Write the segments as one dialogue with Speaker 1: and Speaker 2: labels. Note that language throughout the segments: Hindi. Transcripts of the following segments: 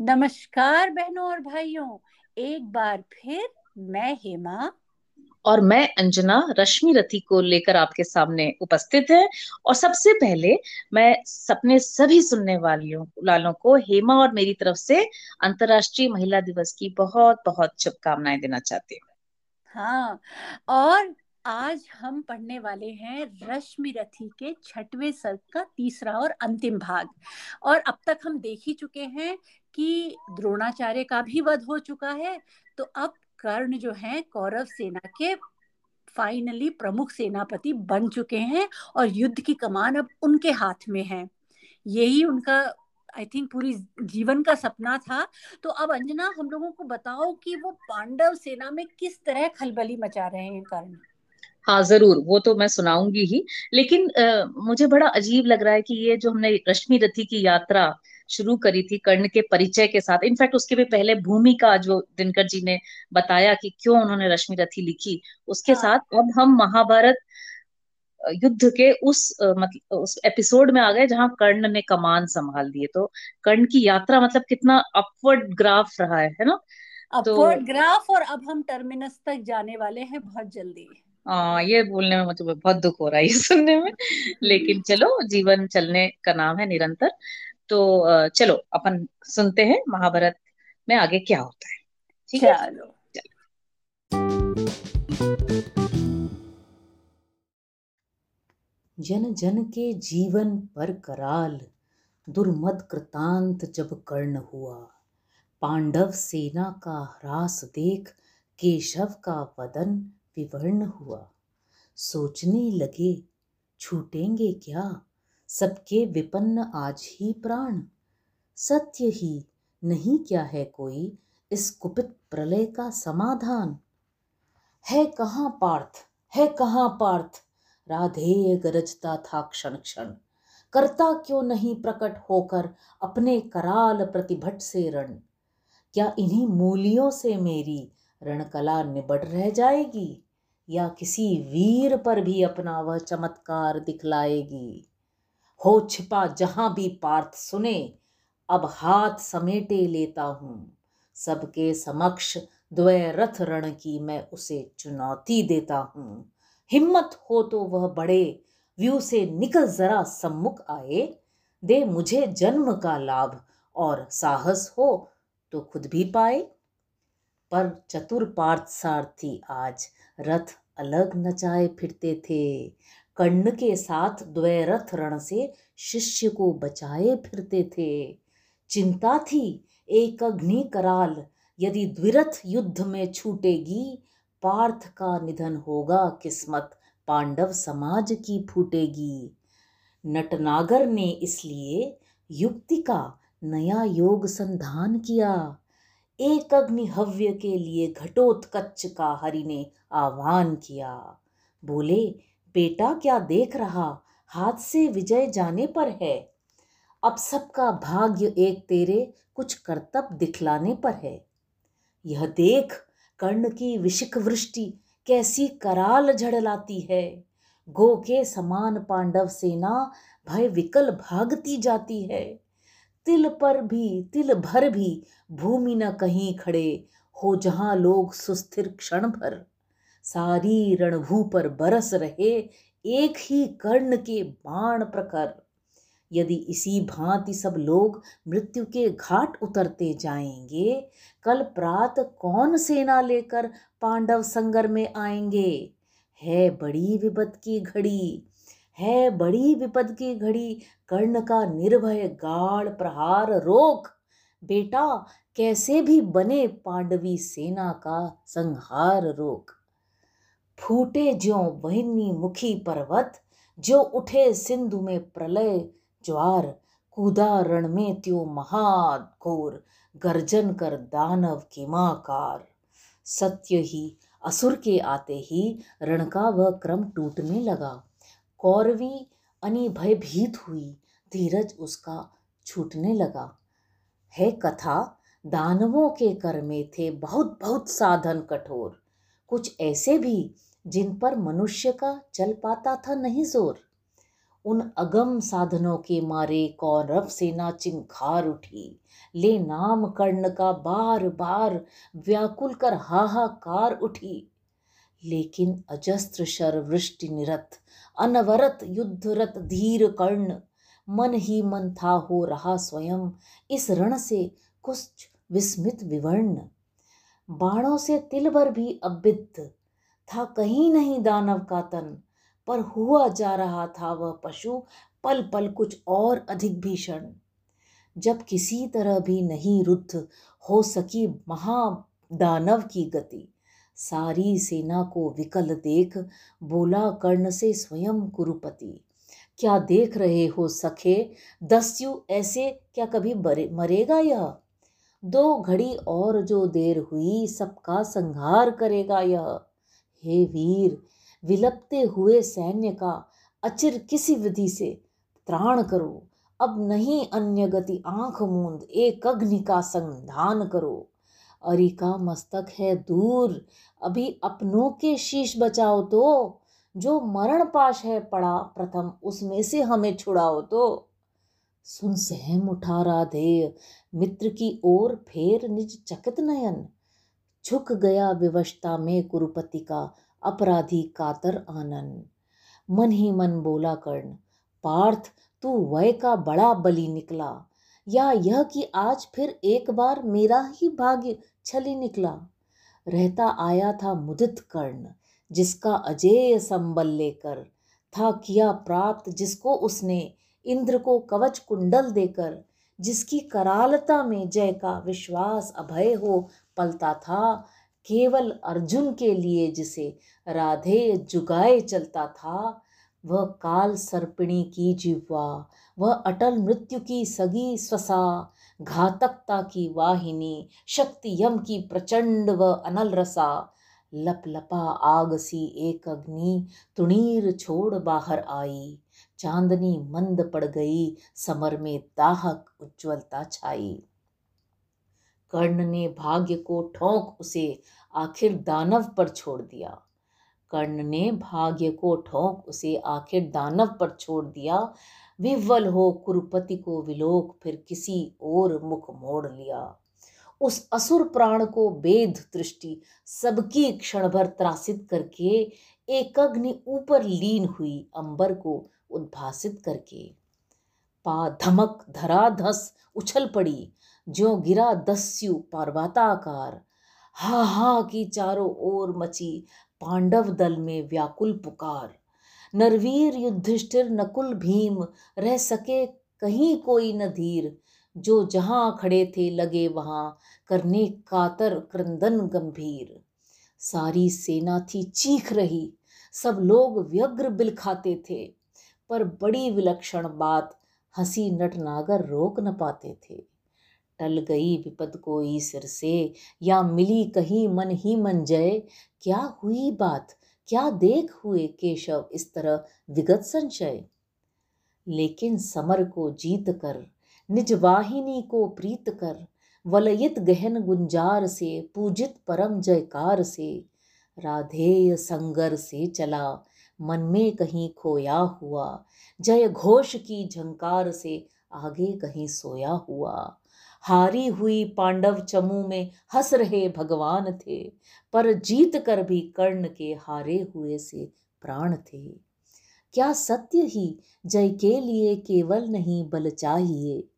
Speaker 1: नमस्कार बहनों और भाइयों एक बार फिर मैं हेमा।
Speaker 2: और मैं अंजना रश्मि रथी को लेकर आपके सामने उपस्थित है। और सबसे पहले मैं सपने सभी सुनने वालियों लालों को हेमा और मेरी तरफ़ से अंतर्राष्ट्रीय महिला दिवस की बहुत बहुत शुभकामनाएँ देना चाहती हूँ।
Speaker 1: हाँ और आज हम पढ़ने वाले हैं रश्मि रथी के छठवें सर्ग का तीसरा और अंतिम भाग। और अब तक हम देख ही चुके हैं कि द्रोणाचार्य का भी वध हो चुका है तो अब कर्ण जो है कौरव सेना के फाइनली प्रमुख सेनापति बन चुके हैं और युद्ध की कमान अब उनके हाथ में है। यही उनका आई थिंक पूरी जीवन का सपना था। तो अब अंजना, हम लोगों को बताओ कि वो पांडव सेना में किस तरह खलबली मचा रहे हैं कर्ण?
Speaker 2: हाँ ज़रूर वो तो मैं सुनाऊँगी ही। लेकिन आ, मुझे बड़ा अजीब लग रहा है कि ये जो हमने रश्मि रथी की यात्रा शुरू करी थी कर्ण के परिचय के साथ इनफैक्ट उसके भी पहले भूमिका जो दिनकर जी ने बताया कि क्यों उन्होंने रश्मि रथी लिखी उसके हाँ. साथ अब हम महाभारत युद्ध के उस मतलब उस एपिसोड में आ गए जहाँ कर्ण ने कमान संभाल दिए। तो कर्ण की यात्रा मतलब कितना अपवर्ड ग्राफ रहा है है ना?
Speaker 1: अपवर्ड तो, ग्राफ और अब हम टर्मिनस तक जाने वाले हैं बहुत जल्दी।
Speaker 2: आ, ये बोलने में मुझे बहुत दुख हो रहा है ये सुनने में। लेकिन चलो जीवन चलने का नाम है निरंतर। तो चलो अपन सुनते हैं महाभारत में आगे क्या होता है।
Speaker 1: ठीक है? चलो।
Speaker 3: जन जन के जीवन पर कराल दुर्मद कृतांत जब कर्ण हुआ। पांडव सेना का ह्रास देख केशव का वदन विवर्ण हुआ। सोचने लगे, छूटेंगे क्या? सबके विपन्न आज ही प्राण। सत्य ही नहीं क्या है कोई इस कुपित प्रलय का समाधान? है कहाँ पार्थ? है कहाँ पार्थ? राधेय गरजता था क्षण क्षण करता क्यों नहीं प्रकट होकर अपने कराल प्रतिभट से रण? क्या इन्हीं मूलियों से मेरी रणकला निबट रह जाएगी? या किसी वीर पर भी अपना वह चमत्कार दिखलाएगी। हो छिपा जहाँ भी पार्थ सुने, अब हाथ समेटे लेता हूँ। सबके समक्ष द्वय रथ रण की मैं उसे चुनौती देता हूँ। हिम्मत हो तो वह बड़े व्यू से निकल जरा सम्मुख आए। दे मुझे जन्म का लाभ और साहस हो तो खुद भी पाए। पर चतुर पार्थ सारथी आज रथ अलग नचाए फिरते थे। कर्ण के साथ द्वैरथ रण से शिष्य को बचाए फिरते थे। चिंता थी, एक अग्नि कराल, यदि द्विरथ युद्ध में छूटेगी, पार्थ का निधन होगा, किस्मत पांडव समाज की फूटेगी। नटनागर ने इसलिए युक्ति का नया योग संधान किया। एक अग्नि हव्य के लिए घटोत्कच का हरि ने आह्वान किया। बोले, बेटा क्या देख रहा? हाथ से विजय जाने पर है। अब सबका भाग्य एक तेरे कुछ कर्तव्य दिखलाने पर है। यह देख कर्ण की विशिक वृष्टि कैसी कराल झड़लाती है। गो के समान पांडव सेना भय विकल भागती जाती है। तिल पर भी, तिल भर भी भूमि न कहीं खड़े, हो जहाँ लोग सुस्थिर क्षण भर। सारी रणभू पर बरस रहे एक ही कर्ण के बाण प्रकर यदि इसी भांति सब लोग मृत्यु के घाट उतरते जाएँगे, कल प्रात कौन सेना लेकर पांडव संगर में आएँगे? है बड़ी विपद की घड़ी। है बड़ी विपद की घड़ी, कर्ण का निर्भय गाढ़ प्रहार रोक। बेटा, कैसे भी बने पांडवी सेना का संहार रोक। फूटे ज्यो वहिनी मुखी पर्वत जो उठे सिंधु में प्रलय ज्वार। कूदा रण में त्यो महाघोर गर्जन कर दानव किमाकार सत्य ही, असुर के आते ही रण का वह क्रम टूटने लगा। कौरवी अनि भयभीत हुई। धीरज उसका छूटने लगा। है कथा, दानवों के कर में थे बहुत बहुत साधन कठोर। कुछ ऐसे भी जिन पर मनुष्य का चल पाता था नहीं ज़ोर। उन अगम साधनों के मारे कौरव सेना चिंखार उठी। ले नाम कर्ण का बार बार व्याकुल कर हाहाकार उठी। लेकिन अजस्त्र शर वृष्टि निरत अनवरत युद्धरत धीर कर्ण, मन ही मन था हो रहा स्वयं, इस रण से कुछ विस्मित विवर्ण। बाणों से तिल भर भी अबिद्ध, था कहीं नहीं दानव का तन, पर हुआ जा रहा था वह पशु, पल पल कुछ और अधिक भीषण। जब किसी तरह भी नहीं रुद्ध हो सकी महादानव की गति सारी सेना को विकल देख बोला कर्ण से स्वयं कुरुपति, क्या देख रहे हो सखे? दस्यु ऐसे क्या कभी मरेगा यह? दो घड़ी और जो देर हुई सबका संहार करेगा यह। हे वीर, विलपते हुए सैन्य का अचिर किसी विधि से त्राण करो। अब नहीं अन्य गति आँख मूंद, एक अग्नि का संधान करो। अरि का मस्तक है दूर। अभी अपनों के शीश बचाओ तो। जो मरण पाश है पड़ा प्रथम, उसमें से हमें छुड़ाओ तो। सुन सहम उठा राधेय मित्र की ओर फेर निज चकित नयन। झुक गया विवशता में कुरुपति का अपराधी कातर आनन। मन ही मन बोला कर्ण, पार्थ, तू वय का बड़ा बलि निकला। या यह कि आज फिर एक बार मेरा ही भाग्य छली निकला। रहता आया था मुदित कर्ण, जिसका अजेय संबल लेकर, था किया प्राप्त जिसको उसने, इंद्र को कवच कुंडल देकर, जिसकी करालता में जय का विश्वास अभय हो पलता था, केवल अर्जुन के लिए जिसे राधे जुगाए चलता था। वह काल सर्पिणी की जिह्वा वह अटल मृत्यु की सगी स्वसा घातकता की वाहिनी, शक्ति यम की प्रचंड व अनल रसा। लप लपा आग सी एक अग्नि, तुणीर छोड़ बाहर आई। चांदनी मंद पड़ गई, समर में दाहक उज्ज्वलता छाई। कर्ण ने भाग्य को ठोंक उसे, आखिर दानव पर छोड़ दिया। कर्ण ने भाग्य को ठोंक उसे, आखिर दानव पर छोड़ दिया। विवल हो कुरुपति को विलोक, फिर किसी और मुख मोड़ लिया। उस असुर प्राण को बेद दृष्टि सबकी क्षण भर त्रासित करके, एक अग्नि ऊपर लीन हुई अंबर को उद्भासित करके। पा धमक, धरा धस, उछल पड़ी जो गिरा दस्यु पार्वताकार। हा हा की चारों ओर मची पांडव दल में व्याकुल पुकार। नरवीर युधिष्ठिर नकुल भीम, रह सके कहीं कोई न धीर। जो जहाँ खड़े थे लगे वहाँ, करने कातर क्रंदन गंभीर। सारी सेना थी चीख रही, सब लोग व्यग्र बिल खाते थे। पर बड़ी विलक्षण बात, हँसी नटनागर रोक न पाते थे। टल गई विपद कोई सिर से, या मिली कहीं मन ही मन जय, क्या हुई बात? क्या देख हुए केशव इस तरह विगत संशय लेकिन समर को जीत कर, निज वाहिनी को प्रीत कर, वलयित गहन गुंजार से, पूजित परम जयकार से, राधेय संगर से चला, मन में कहीं खोया हुआ, जय घोष की झंकार से आगे कहीं सोया हुआ। हारी हुई पांडव चमू में हंस रहे भगवान थे, पर जीत कर भी कर्ण के हारे हुए से प्राण थे। क्या सत्य ही जय के लिए केवल नहीं बल चाहिए?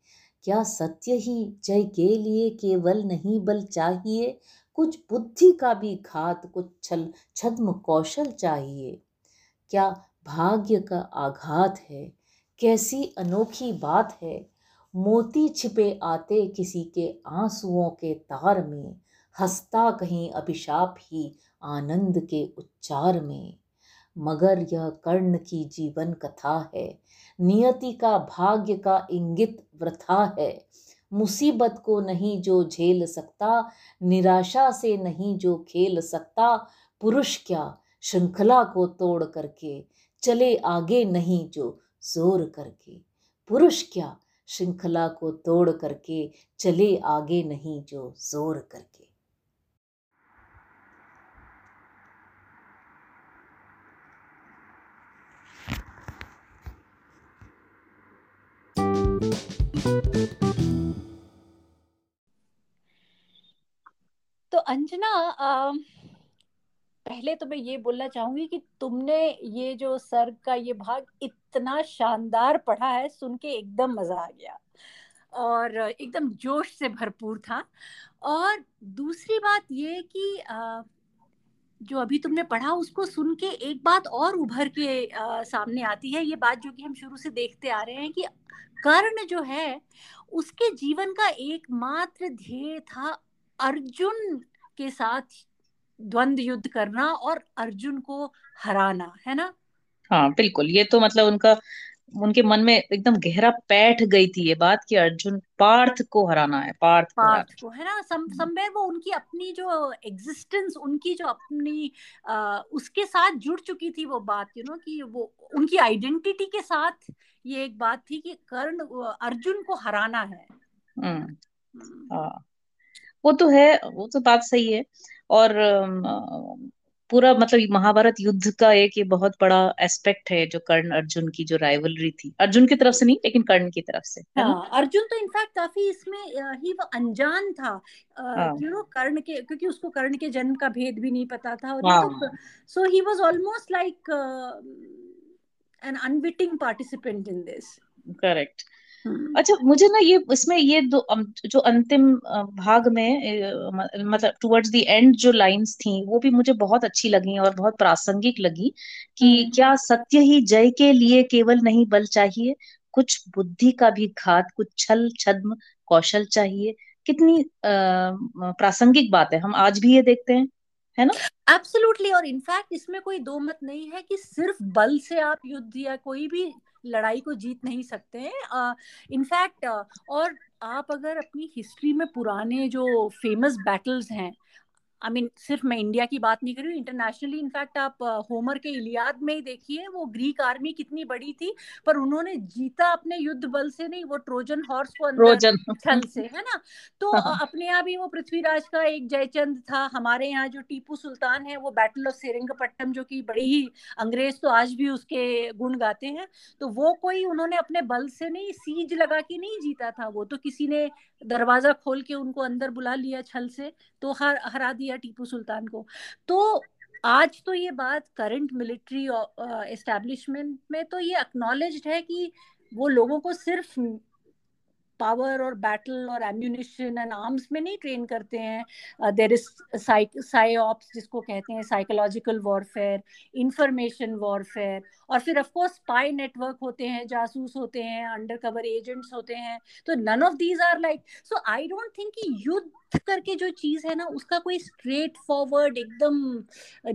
Speaker 3: क्या सत्य ही जय के लिए केवल नहीं बल चाहिए? कुछ बुद्धि का भी घात, कुछ छल, छद्म कौशल चाहिए। क्या भाग्य का आघात है? कैसी अनोखी बात है? मोती छिपे आते किसी के आंसुओं के तार में, हंसता कहीं अभिशाप ही आनंद के उच्चार में। मगर यह कर्ण की जीवन कथा है, नियति का भाग्य का इंगित वृथा है। मुसीबत को नहीं जो झेल सकता, निराशा से नहीं जो खेल सकता, पुरुष क्या श्रृंखला को तोड़ करके, चले आगे नहीं जो ज़ोर करके। पुरुष क्या श्रृंखला को तोड़ करके चले आगे नहीं जो ज़ोर करके।
Speaker 1: तो अंजना पहले तो मैं ये बोलना चाहूँगी कि तुमने ये जो सर्ग का ये भाग इतना शानदार पढ़ा है, सुन के एकदम मज़ा आ गया। और एकदम जोश से भरपूर था। और दूसरी बात ये कि जो अभी तुमने पढ़ा उसको सुन के एक बात और उभर के सामने आती है। ये बात जो कि हम शुरू से देखते आ रहे हैं कि कर्ण जो है, उसके जीवन का एकमात्र ध्येय था अर्जुन के साथ द्वंद युद्ध करना और अर्जुन को हराना है ना
Speaker 2: हाँ बिल्कुल ये तो मतलब उनका उनके मन में एकदम गहरा बैठ गई थी ये बात कि अर्जुन पार्थ को हराना है पार्थ
Speaker 1: को पार्थ को है ना समवेयर हम्म। वो उनकी अपनी जो एग्जिस्टेंस उनकी जो अपनी आ, उसके साथ जुड़ चुकी थी वो बात यू नो कि वो उनकी आइडेंटिटी के साथ ये एक बात थी कि कर्ण अर्जुन को हराना है
Speaker 2: हम्म, हम्म। हाँ वो तो है वो तो बात सही है और पूरा मतलब महाभारत युद्ध का एक ये बहुत बड़ा एस्पेक्ट है जो कर्ण अर्जुन की जो राइवलरी थी। अर्जुन की तरफ़ से नहीं लेकिन कर्ण की तरफ़ से
Speaker 1: हाँ, अर्जुन तो इनफैक्ट काफ़ी इसमें ही वो अनजान था। यू नो कर्ण के क्योंकि उसको कर्ण के जन्म का भेद भी नहीं पता था और so he. Was almost like an unwitting participant in this
Speaker 2: correct अच्छा मुझे ना ये इसमें ये दो जो अंतिम भाग में मतलब टुवर्ड्स द एंड जो लाइंस थी वो भी मुझे बहुत अच्छी लगी और बहुत प्रासंगिक लगी कि हम्म। क्या सत्य ही जय के लिए केवल नहीं बल चाहिए कुछ बुद्धि का भी घात कुछ छल छद्म कौशल चाहिए। कितनी प्रासंगिक बात है हम आज भी ये देखते हैं है ना?
Speaker 1: एब्सोल्युटली और इनफैक्ट इसमें कोई दो मत नहीं है कि सिर्फ़ बल से आप युद्ध या कोई भी लड़ाई को जीत नहीं सकते हैं। इनफैक्ट और आप अगर अपनी हिस्ट्री में पुराने जो फ़ेमस बैटल्स हैं आई मीन सिर्फ़ मैं इंडिया की बात नहीं कर रही हूँ इंटरनेशनली इनफैक्ट आप होमर के इलियाद में ही देखिए वो ग्रीक आर्मी कितनी बड़ी थी पर उन्होंने जीता अपने युद्ध बल से नहीं वो ट्रोजन हॉर्स को अंदर छल से है ना तो हाँ। अपने यहाँ ही वो पृथ्वीराज का एक जयचंद था हमारे यहाँ जो टीपू सुल्तान है वो बैटल ऑफ़ सेरिंगपट्टम जो कि बड़ी ही अंग्रेज़ तो आज भी उसके गुण गाते हैं तो वो कोई उन्होंने अपने बल से नहीं सीज लगा के नहीं जीता था वो तो किसी ने दरवाज़ा खोल के उनको अंदर बुला लिया छल से तो हर, हरा दिया टीपू सुल्तान को। तो आज तो ये बात करंट मिलिट्री एस्टेब्लिशमेंट में तो ये अक्नोलेज है कि वो लोगों को सिर्फ़ पावर और बैटल और एम्यूनिशन एंड आर्म्स में नहीं ट्रेन करते हैं। देर इज़ साइऑप्स जिसको कहते हैं साइकोलॉजिकल वॉरफेयर इंफॉर्मेशन वॉरफेयर और फिर ऑफ़ कोर्स स्पाई नेटवर्क होते हैं, जासूस होते हैं अंडर कवर एजेंट्स होते हैं। तो none of these are like so I don't think कि युद्ध करके जो चीज़ है ना, उसका कोई स्ट्रेट फॉरवर्ड एकदम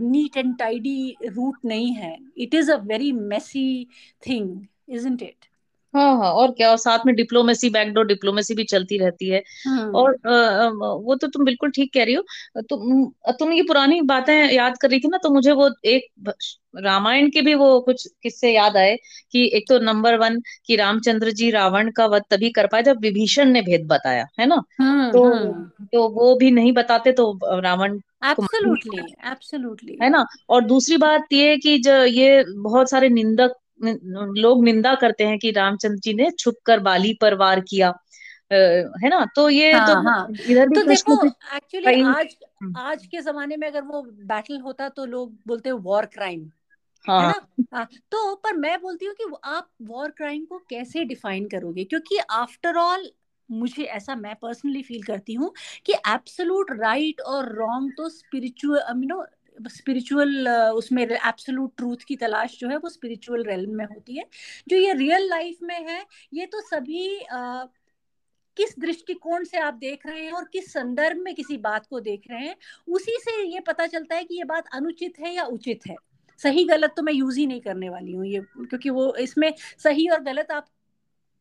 Speaker 1: नीट एंड टाइडी रूट नहीं है। It is a very messy thing isn't it
Speaker 2: हाँ हाँ और क्या और साथ में डिप्लोमेसी बैकडोर डिप्लोमेसी भी चलती रहती है। हाँ। और आ, वो तो तुम बिल्कुल ठीक कह रही हो। तुम तुम ये पुरानी बातें याद कर रही थी ना तो मुझे वो एक रामायण के भी वो कुछ किस्से याद आए कि एक तो नंबर वन कि रामचंद्र जी रावण का वध तभी कर पाए जब विभीषण ने भेद बताया है ना? हाँ, तो हाँ। तो वो भी नहीं बताते तो रावण
Speaker 1: एब्सोल्युटली एब्सोल्युटली
Speaker 2: है ना? और दूसरी बात ये कि जो ये बहुत सारे निंदक लोग निंदा करते हैं कि रामचंद्र जी ने छुप कर बाली पर वार किया है ना तो ये हाँ, तो हाँ.
Speaker 1: इधर भी तो देखो एक्चुअली आज हम्म। आज के जमाने में अगर वो बैटल होता तो लोग बोलते हैं वॉर क्राइम हाँ. है ना हाँ, तो पर मैं बोलती हूँ कि आप वॉर क्राइम को कैसे डिफाइन करोगे क्योंकि आफ्टर ऑल मुझे ऐसा मैं पर्सनली फील करती हूँ कि एब्सोलूट राइट और रॉन्ग तो स्पिरिचुअल यू नो स्पिरिचुअल उसमें एब्सोलूट ट्रूथ की तलाश जो है वो स्पिरिचुअल रेलम में होती है। जो ये रियल लाइफ में है ये तो सभी uh, किस दृष्टिकोण से आप देख रहे हैं और किस संदर्भ में किसी बात को देख रहे हैं उसी से ये पता चलता है कि ये बात अनुचित है या उचित है। सही गलत तो मैं यूज़ ही नहीं करने वाली हूँ ये क्योंकि वो इसमें सही और गलत आप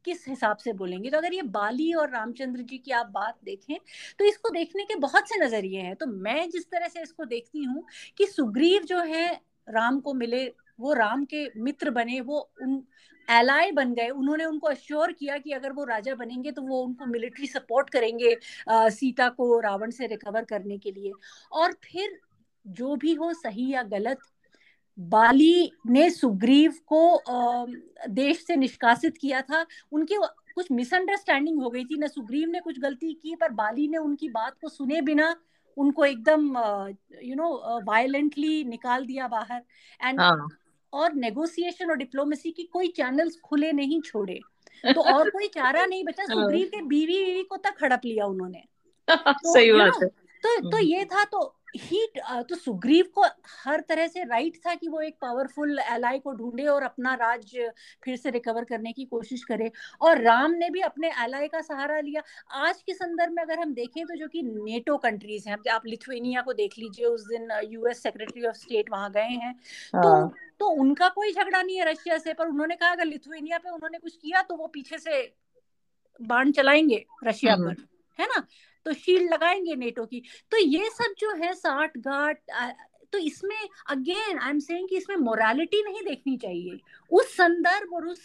Speaker 1: किस हिसाब से बोलेंगे? तो अगर ये बाली और रामचंद्र जी की आप बात देखें तो इसको देखने के बहुत से नज़रिए हैं। तो मैं जिस तरह से इसको देखती हूँ कि सुग्रीव जो है राम को मिले वो राम के मित्र बने वो उन एलाय बन गए। उन्होंने उनको अश्योर किया कि अगर वो राजा बनेंगे तो वो उनको मिलिट्री सपोर्ट करेंगे आ, सीता को रावण से रिकवर करने के लिए। और फिर जो भी हो सही या गलत बाली ने सुग्रीव को देश से निष्कासित किया था। उनके कुछ मिसअंडरस्टैंडिंग हो गई थी। ना सुग्रीव ने कुछ गलती की पर बाली ने उनकी बात को सुने बिना उनको एकदम यू नो वायलेंटली निकाल दिया बाहर। एंड हाँ. और नेगोशिएशन और डिप्लोमेसी की कोई चैनल्स खुले नहीं छोड़े। तो और कोई चारा नहीं बचा। हाँ। सुग्रीव के बीवी बीवी को तक हड़प लिया उन्होंने।
Speaker 2: तो, सही बात है।
Speaker 1: तो तो हम्म। ये था तो ही तो सुग्रीव को हर तरह से राइट था कि वो एक पावरफुल एलाई को ढूंढे और अपना राज्य फिर से रिकवर करने की कोशिश करे और राम ने भी अपने एलाई का सहारा लिया आज के संदर्भ में अगर हम देखें तो जो कि नेटो कंट्रीज़ हैं आप लिथुएनिया को देख लीजिए उस दिन यूएस सेक्रेटरी ऑफ़ स्टेट वहाँ गए हैं तो हाँ। तो उनका कोई झगड़ा नहीं है रशिया से पर उन्होंने कहा अगर लिथुएनिया पे उन्होंने कुछ किया तो वो पीछे से बाण चलाएँगे रशिया हम्म। पर है ना तो शील्ड लगाएँगे नेटो की। तो ये सब जो है साठ गाठ तो इसमें अगेन आई एम सेइंग कि इसमें मोरालिटी नहीं देखनी चाहिए। उस संदर्भ और उस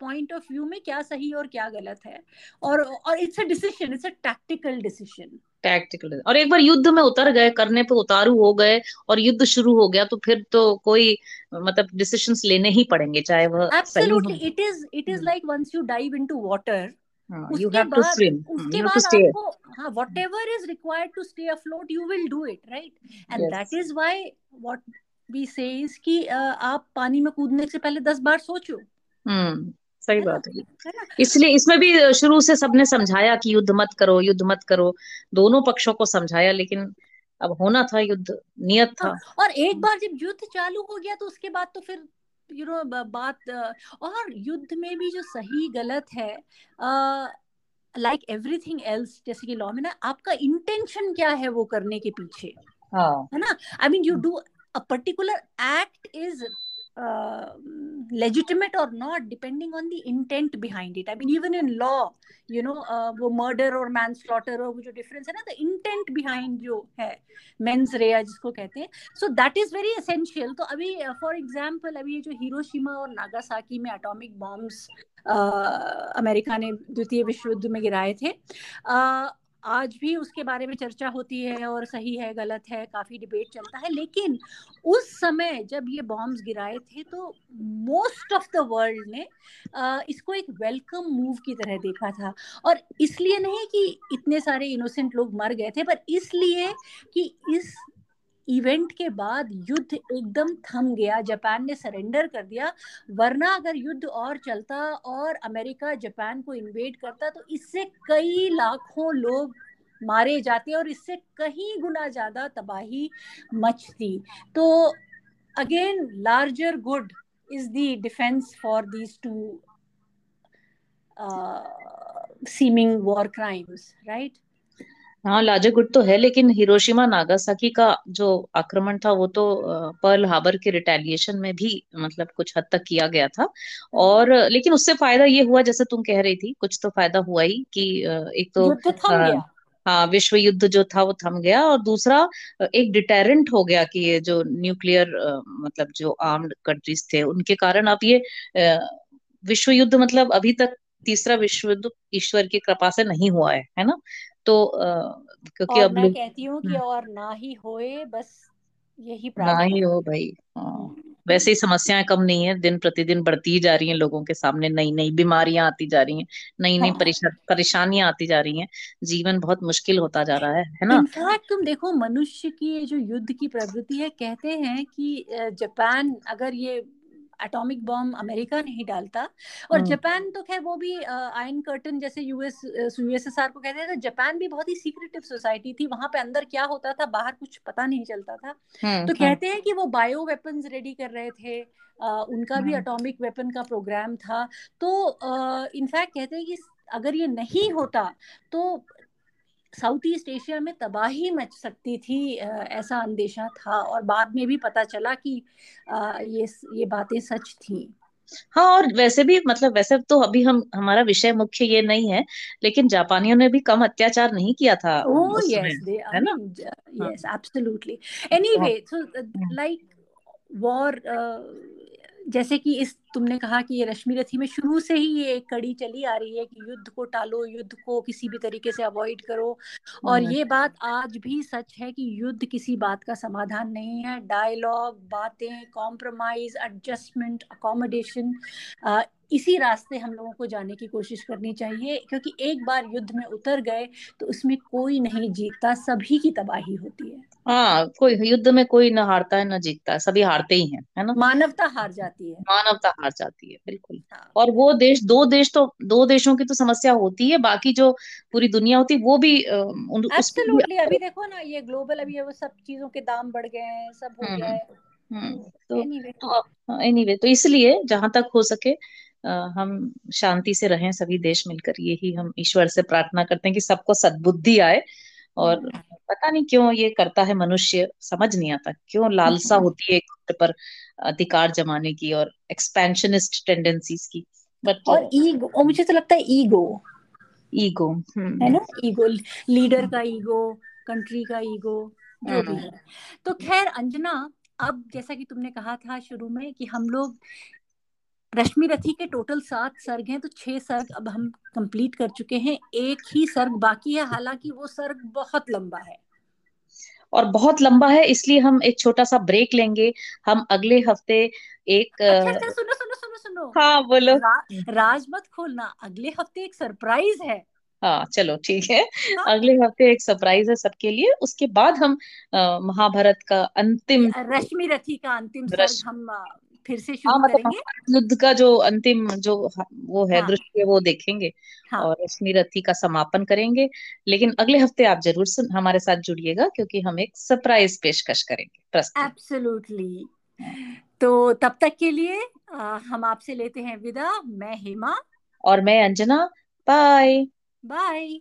Speaker 1: पॉइंट ऑफ़ व्यू में क्या सही और क्या गलत है। और और it's a decision it's a tactical decision
Speaker 2: tactical और एक बार युद्ध में उतर गए करने पे उतारू हो गए और युद्ध शुरू हो गया तो फिर तो कोई मतलब डिसीजंस लेने ही पड़ेंगे चाहे वह
Speaker 1: absolutely it is it is like once you dive into water उसके बाद आपको हाँ whatever is required to stay afloat you will do it right? And yes. that is why what we say कि आप पानी में कूदने से पहले दस बार सोचो।
Speaker 2: हम्म सही बात है। इसलिए इसमें भी शुरू से सबने समझाया कि युद्ध मत करो युद्ध मत करो। दोनों पक्षों को समझाया लेकिन अब होना था युद्ध नियत था।
Speaker 1: और एक बार जब युद्ध चालू हो गया तो उसके बाद तो फिर यू नो बात और युद्ध में भी जो सही गलत है लाइक एवरीथिंग एल्स जैसे कि लॉ में ना आपका इंटेंशन क्या है वो करने के पीछे? हाँ. है ना? I mean you do a particular act is uh, legitimate or not depending on the intent behind it i mean even in law you know uh, वो murder और manslaughter और जो difference है ना the intent behind जो है mens rea जिसको कहते हैं so that is very essential तो अभी uh, for example अभी ये जो हिरोशिमा और नागासाकी में atomic bombs अमेरिका ने द्वितीय विश्व युद्ध में गिराए थे आज भी उसके बारे में चर्चा होती है और सही है, गलत है, काफ़ी डिबेट चलता है, लेकिन उस समय जब ये बॉम्ब्स गिराए थे तो मोस्ट ऑफ़ द वर्ल्ड ने इसको एक वेलकम मूव की तरह देखा था। और इसलिए नहीं कि इतने सारे इनोसेंट लोग मर गए थे, पर इसलिए कि इस इवेंट के बाद युद्ध एकदम थम गया, जापान ने सरेंडर कर दिया, वरना अगर युद्ध और चलता और अमेरिका जापान को इन्वेड करता तो इससे कई लाखों लोग मारे जाते और इससे कहीं गुना ज़्यादा तबाही मचती। तो again, larger good is the defence for these two seeming war crimes, right?
Speaker 2: हाँ लार्जर गुड तो है लेकिन हिरोशिमा नागासाकी का जो आक्रमण था वो तो पर्ल हार्बर के रिटेलिएशन में भी मतलब कुछ हद तक किया गया था। और लेकिन उससे फ़ायदा ये हुआ जैसे तुम कह रही थी कुछ तो फ़ायदा हुआ ही कि एक तो हाँ विश्व युद्ध जो था वो थम गया। और दूसरा एक डिटेरेंट हो गया कि ये जो न्यूक्लियर मतलब जो आर्म्ड कंट्रीज़ थे उनके कारण अब ये विश्व युद्ध मतलब अभी तक तीसरा विश्व युद्ध ईश्वर की कृपा से नहीं हुआ है है ना? तो आ,
Speaker 1: क्योंकि अब मैं कहती हूँ कि और ना ही होए बस यही
Speaker 2: ना ही हो भाई हाँ हम्म। वैसे ही समस्याएँ कम नहीं है दिन प्रतिदिन बढ़ती जा रही हैं लोगों के सामने नई नई बीमारियाँ आती जा रही हैं नई नई हाँ। परेशानियाँ आती जा रही हैं जीवन बहुत मुश्किल होता जा रहा है है ना
Speaker 1: इनफैक्ट तुम देखो मनुष्य की जो युद्ध की प्रवृत्ति है कहते हैं कि जापान अगर ये एटॉमिक बॉम्ब अमेरिका नहीं डालता। और हम्म। जापान तो खैर वो भी आयन कर्टन जैसे यूएस यूएसएसआर को कहते हैं। तो जापान भी बहुत ही सीक्रेटिव सोसाइटी थी। वहाँ पे अंदर क्या होता था बाहर कुछ पता नहीं चलता था। हम्म, तो कहते हैं कि वो बायो वेपन्स रेडी कर रहे थे। आ, उनका भी अटोमिक हम्म। वेपन का प्रोग्राम था। तो इनफैक्ट कहते हैं कि अगर ये नहीं होता तो साउथ ईस्ट एशिया में तबाही मच सकती थी ऐसा अंदेशा था और बाद में भी पता चला कि ये ये बातें सच थी।
Speaker 2: हाँ और वैसे भी मतलब वैसे तो अभी हम हमारा विषय मुख्य ये नहीं है लेकिन जापानियों ने भी कम अत्याचार नहीं किया था
Speaker 1: yes, they, है ना? Yes absolutely anyway so like war जैसे कि इस तुमने कहा कि ये रश्मि रथी में शुरू से ही ये एक कड़ी चली आ रही है कि युद्ध को टालो युद्ध को किसी भी तरीके से अवॉइड करो। और ये बात आज भी सच है कि युद्ध किसी बात का समाधान नहीं है। डायलॉग बातें कॉम्प्रोमाइज एडजस्टमेंट अकोमोडेशन इसी रास्ते हम लोगों को जाने की कोशिश करनी चाहिए। क्योंकि एक बार युद्ध में उतर गए तो उसमें कोई नहीं जीतता सभी की तबाही होती है।
Speaker 2: हाँ कोई युद्ध में कोई ना हारता है ना जीतता है सभी हारते ही हैं है ना?
Speaker 1: मानवता हार जाती है।
Speaker 2: मानवता हार जाती है बिल्कुल।
Speaker 1: हाँ।
Speaker 2: और वो देश दो देश तो दो देशों की तो समस्या होती है बाकी जो पूरी दुनिया होती है वो भी
Speaker 1: एब्सोल्युटली अभी देखो ना ये ग्लोबल अभी वो सब चीज़ों के दाम बढ़ गए हैं सब हो गया है।
Speaker 2: हम्म, तो एनीवे तो एनीवे तो इसलिए जहाँ तक हो सके हम शांति से रहें सभी देश मिलकर यही हम ईश्वर से प्रार्थना करते हैं कि सबको सद्बुद्धि आए और हम्म। पता नहीं क्यों ये करता है मनुष्य समझ नहीं आता। क्यों लालसा हम्म। होती है एक पर अधिकार जमाने की और एक्सपेंशनिस्ट टेंडेंसीज की?
Speaker 1: बट और ईगो और मुझे तो लगता है ईगो
Speaker 2: ईगो
Speaker 1: हम्म। है ना? ईगो लीडर का ईगो कंट्री का ईगो जो भी है। तो खैर अंजना अब जैसा कि तुमने कहा था शुरू में कि हम लोग रश्मि रथी के टोटल सात सर्ग हैं तो छह सर्ग अब हम कंप्लीट कर चुके हैं। एक ही सर्ग बाकी है हालाँकि वो सर्ग बहुत लंबा है।
Speaker 2: और बहुत लंबा है इसलिए हम एक छोटा सा ब्रेक लेंगे। हम अगले हफ़्ते एक
Speaker 1: अच्छा, अच्छा, सुनो सुनो सुनो सुनो।
Speaker 2: हाँ बोलो।
Speaker 1: रा, राज मत खोलना अगले हफ़्ते एक सरप्राइज़ है।
Speaker 2: हाँ चलो ठीक है। हाँ? अगले हफ़्ते एक सरप्राइज़ है सबके लिए। उसके बाद हम महाभारत का अंतिम
Speaker 1: रश्मि रथी का अंतिम सर्ग हम फिर से शुरू
Speaker 2: हाँ, मतलब करेंगे? युद्ध का जो अंतिम जो वो है हाँ, दृश्य वो देखेंगे हाँ, और रश्मि रथी का समापन करेंगे। लेकिन अगले हफ़्ते आप ज़रूर सुन हमारे साथ जुड़िएगा क्योंकि हम एक सरप्राइज़ पेशकश करेंगे
Speaker 1: एब्सोल्युटली तो तब तक के लिए आ, हम आपसे लेते हैं विदा। मैं हेमा।
Speaker 2: और मैं अंजना। Bye
Speaker 1: bye